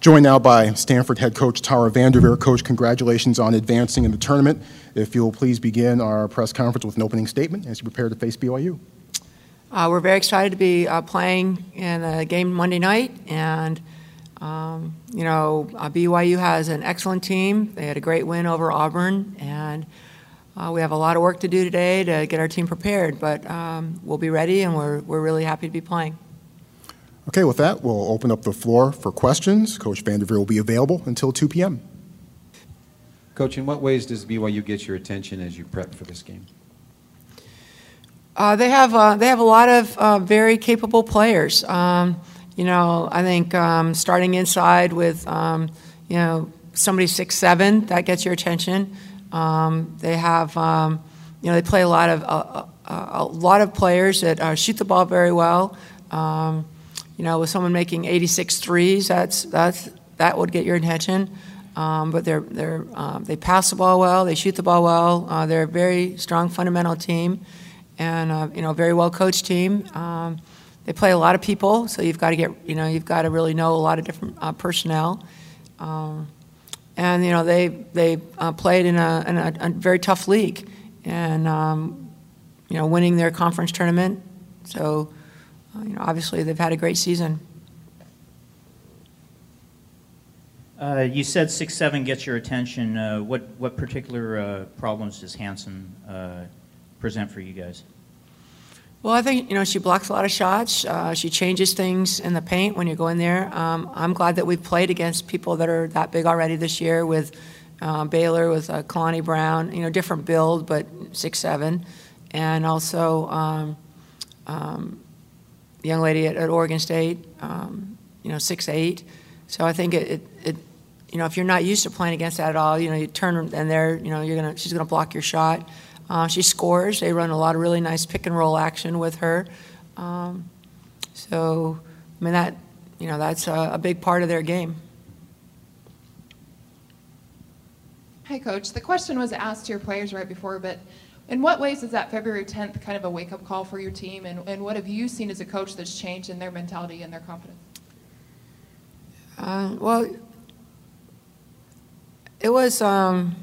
Joined now by Stanford head coach Tara Vanderveer. Coach, congratulations on advancing in the tournament. If you'll please begin our press conference with an opening statement as you prepare to face BYU. Uh, we're very excited to be uh, playing in a game Monday night, and um, you know uh, BYU has an excellent team. They had a great win over Auburn, and uh, we have a lot of work to do today to get our team prepared. But um, we'll be ready, and we're we're really happy to be playing. Okay, with that, we'll open up the floor for questions. Coach Vanderveer will be available until 2 p.m. Coach, in what ways does BYU get your attention as you prep for this game? Uh, they have uh, they have a lot of uh, very capable players. Um, you know, I think um, starting inside with um, you know somebody six seven that gets your attention. Um, they have um, you know they play a lot of uh, uh, a lot of players that uh, shoot the ball very well. You know, with someone making 86 threes, that's, that's, that would get your attention. Um, but they're, they're, um, they pass the ball well, they shoot the ball well. Uh, they're a very strong fundamental team and, uh, you know, very well coached team. Um, they play a lot of people, so you've got to get, you know, you've got to really know a lot of different uh, personnel. Um, and, you know, they, they uh, played in, a, in a, a, very tough league and, um, you know, winning their conference tournament. So, you know, obviously they've had a great season. Uh, you said six seven gets your attention. Uh, what what particular uh, problems does Hamson uh, present for you guys? Well, I think you know she blocks a lot of shots. Uh, she changes things in the paint when you go in there. Um, I'm glad that we've played against people that are that big already this year with Baylor, with Kalani Brown. You know, different build, but six seven, and also. Um, um, young lady at, at Oregon State, um, you know, six eight. So I think it, it, it, you know, if you're not used to playing against that at all, you know, you turn and there, you know, you're gonna, she's gonna block your shot. Uh, she scores. They run a lot of really nice pick and roll action with her. Um, so, I mean, that, you know, that's a, a big part of their game. Hi, Coach. The question was asked to your players right before, but in what ways is that February 10th kind of a wake up call for your team? And, and what have you seen as a coach that's changed in their mentality and their confidence? Uh, well, it was um,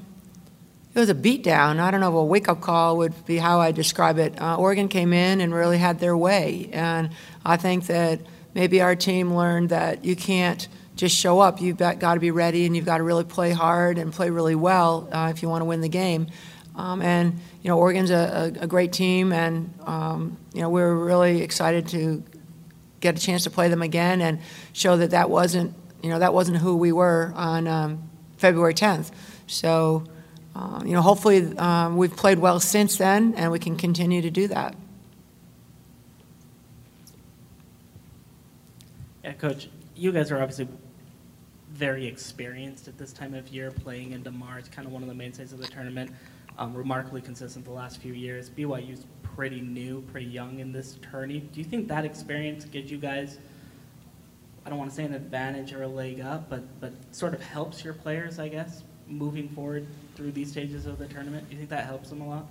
it was a beatdown. I don't know if a wake up call would be how I describe it. Uh, Oregon came in and really had their way, and I think that maybe our team learned that you can't just show up. You've got, got to be ready, and you've got to really play hard and play really well uh, if you want to win the game. Um, and you know, Oregon's a, a, a great team, and um, you know, we're really excited to get a chance to play them again and show that that wasn't, you know, that wasn't who we were on um, February 10th. So, uh, you know, hopefully um, we've played well since then, and we can continue to do that. Yeah, Coach, you guys are obviously very experienced at this time of year, playing in Demar. It's kind of one of the mainstays of the tournament um, remarkably consistent the last few years. BYU's pretty new, pretty young in this tourney. Do you think that experience gives you guys, I don't want to say an advantage or a leg up, but, but sort of helps your players, I guess, moving forward through these stages of the tournament? Do you think that helps them a lot?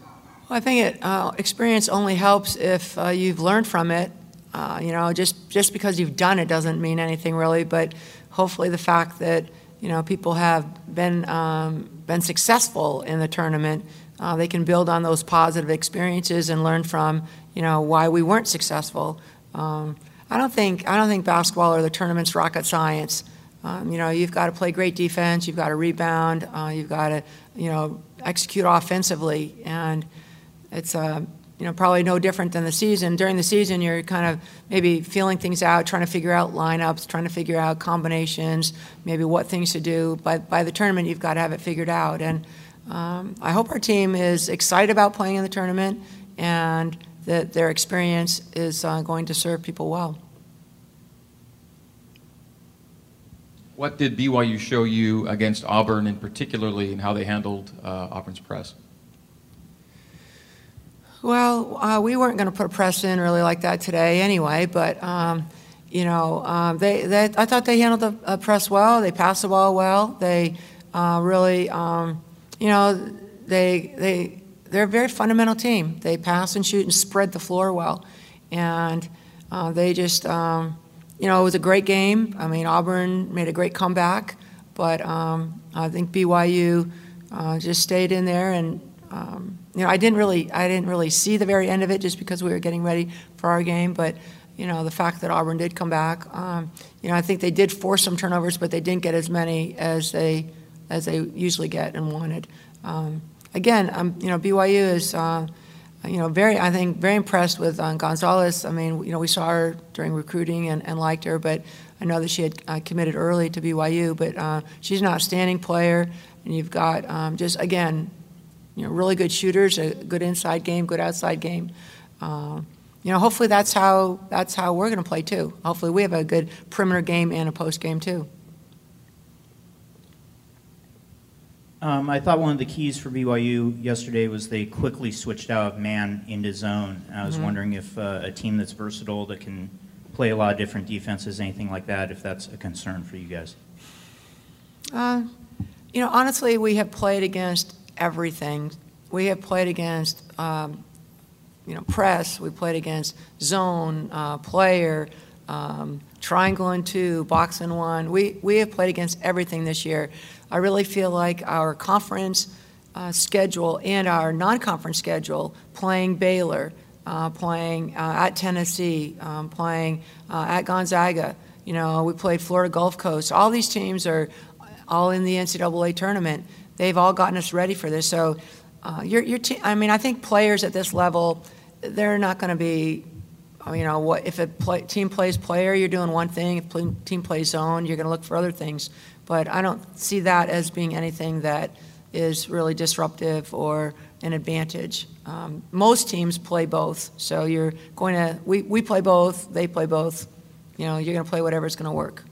Well, I think it, uh, experience only helps if uh, you've learned from it. Uh, you know, just, just because you've done it doesn't mean anything really, but hopefully the fact that you know, people have been, um, been successful in the tournament, uh, they can build on those positive experiences and learn from, you know, why we weren't successful. Um, I don't think I don't think basketball or the tournament's rocket science. Um, you know, you've got to play great defense, you've got to rebound, uh, you've got to, you know, execute offensively, and it's a uh, you know, probably no different than the season. During the season, you're kind of maybe feeling things out, trying to figure out lineups, trying to figure out combinations, maybe what things to do. But by the tournament, you've got to have it figured out. And um, I hope our team is excited about playing in the tournament and that their experience is uh, going to serve people well. What did BYU show you against Auburn, in particularly, and how they handled uh, Auburn's press? Well, uh, we weren't going to put a press in really like that today anyway, but. Um, you know, um, they, they, I thought they handled the uh, press well. They passed the ball well. They uh, really, um, you know, they, they, they're a very fundamental team. They pass and shoot and spread the floor well. And uh, they just, um, you know, it was a great game. I mean, Auburn made a great comeback, but um, I think BYU uh, just stayed in there, and um, you know, I didn't really, I didn't really see the very end of it just because we were getting ready for our game, but. You know, the fact that Auburn did come back, um, you know, I think they did force some turnovers, but they didn't get as many as they as they usually get and wanted. Um, again, um, you know, BYU is, uh, you know, very, I think, very impressed with uh, Gonzales. I mean, you know, we saw her during recruiting and, and liked her, but I know that she had uh, committed early to BYU, but uh, she's an outstanding player. And you've got um, just, again, you know, really good shooters, a good inside game, good outside game. Uh, you know, hopefully that's how that's how we're going to play too. Hopefully we have a good perimeter game and a post game too. Um, I thought one of the keys for BYU yesterday was they quickly switched out of man into zone. And I was wondering if uh, a team that's versatile that can play a lot of different defenses, anything like that, if that's a concern for you guys. Uh, you know, honestly, we have played against everything. We have played against, um, you know, press. We played against zone, uh, player, um, triangle and two, box and one. We we have played against everything this year. I really feel like our conference uh, schedule and our non-conference schedule, playing Baylor, uh, playing uh, at Tennessee, um, playing uh, at Gonzaga. You know, we played Florida Gulf Coast. All these teams are all in the NCAA tournament. They've all gotten us ready for this. So, uh, your your te- I mean, I think players at this level, they're not going to be. You know, what if a play, team plays player, you're doing one thing. If play, team plays zone, you're going to look for other things. But I don't see that as being anything that is really disruptive or an advantage. Um, most teams play both, so you're going to. We, we play both. They play both. You know, you're going to play whatever's going to work.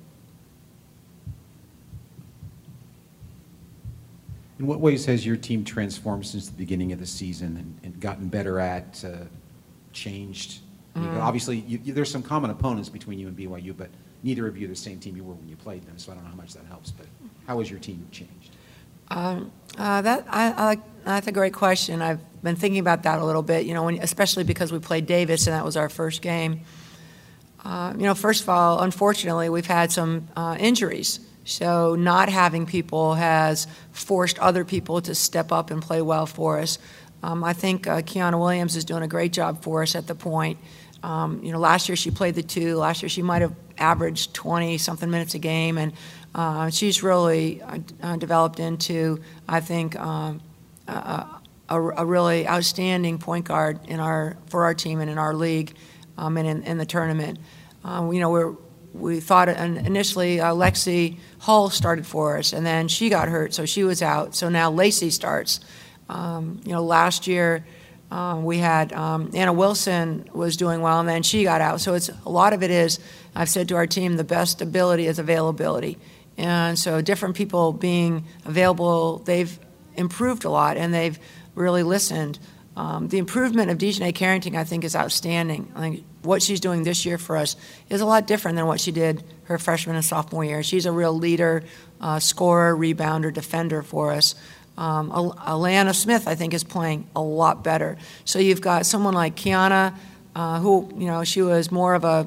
In what ways has your team transformed since the beginning of the season and, and gotten better at, uh, changed? Know, obviously, you, you, there's some common opponents between you and BYU, but neither of you are the same team you were when you played them, so I don't know how much that helps. But how has your team changed? Um, uh, that I, I that's a great question. I've been thinking about that a little bit. You know, when, especially because we played Davis and that was our first game. Uh, you know, first of all, unfortunately, we've had some uh, injuries. So not having people has forced other people to step up and play well for us. Um, I think uh, Kiana Williams is doing a great job for us at the point. Um, you know, last year she played the two. Last year she might have averaged 20 something minutes a game, and uh, she's really uh, uh, developed into, I think, um, a, a, a really outstanding point guard in our for our team and in our league, um, and in, in the tournament. Um, you know, we're we thought initially uh, Lexi Hull started for us, and then she got hurt, so she was out. So now Lacie starts. Um, you know, last year um, we had um, Anna Wilson was doing well, and then she got out. So it's a lot of it is I've said to our team the best ability is availability, and so different people being available, they've improved a lot, and they've really listened. Um, the improvement of DiJonai Carrington, I think, is outstanding. I think what she's doing this year for us is a lot different than what she did her freshman and sophomore year. She's a real leader, uh, scorer, rebounder, defender for us. Um, Alana Smith, I think, is playing a lot better. So you've got someone like Kiana, uh, who, you know, she was more of a,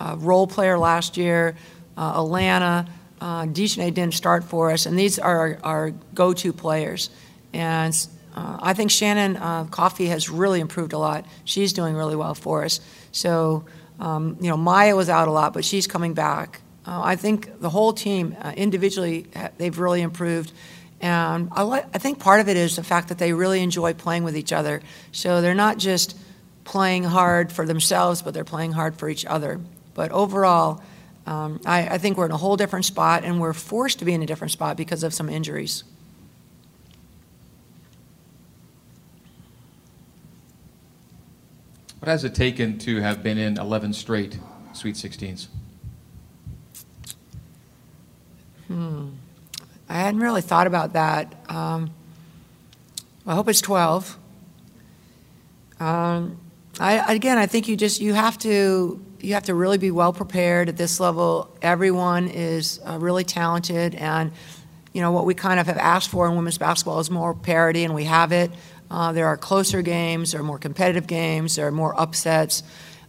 a role player last year. Uh, Alana, uh, didn't start for us, and these are our go-to players. And uh, I think Shannon uh, Coffey has really improved a lot. She's doing really well for us. So, um, you know, Maya was out a lot, but she's coming back. Uh, I think the whole team, uh, individually, they've really improved. And I, li- I think part of it is the fact that they really enjoy playing with each other. So they're not just playing hard for themselves, but they're playing hard for each other. But overall, um, I, I think we're in a whole different spot, and we're forced to be in a different spot because of some injuries. What has it taken to have been in 11 straight Sweet 16s? Hmm. I hadn't really thought about that. Um, I hope it's 12. Um, I, again, I think you just you have to you have to really be well prepared at this level. Everyone is uh, really talented, and you know what we kind of have asked for in women's basketball is more parity, and we have it. Uh, there are closer games, there are more competitive games, there are more upsets.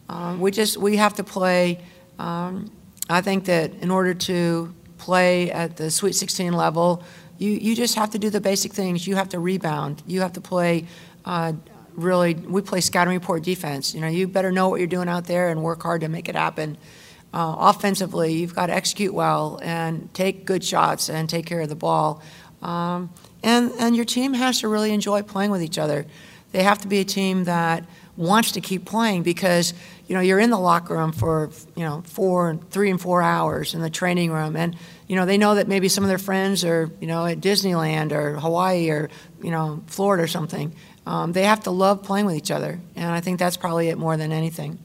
Um, we just we have to play Um, I think that in order to play at the Sweet 16 level, you, you just have to do the basic things. You have to rebound. You have to play uh, really, we play scouting report defense. You know, you better know what you're doing out there and work hard to make it happen. Uh, offensively, you've got to execute well and take good shots and take care of the ball. Um, and, and your team has to really enjoy playing with each other. They have to be a team that wants to keep playing because you know you're in the locker room for you know four, and three and four hours in the training room, and you know they know that maybe some of their friends are you know at Disneyland or Hawaii or you know Florida or something. Um, they have to love playing with each other, and I think that's probably it more than anything.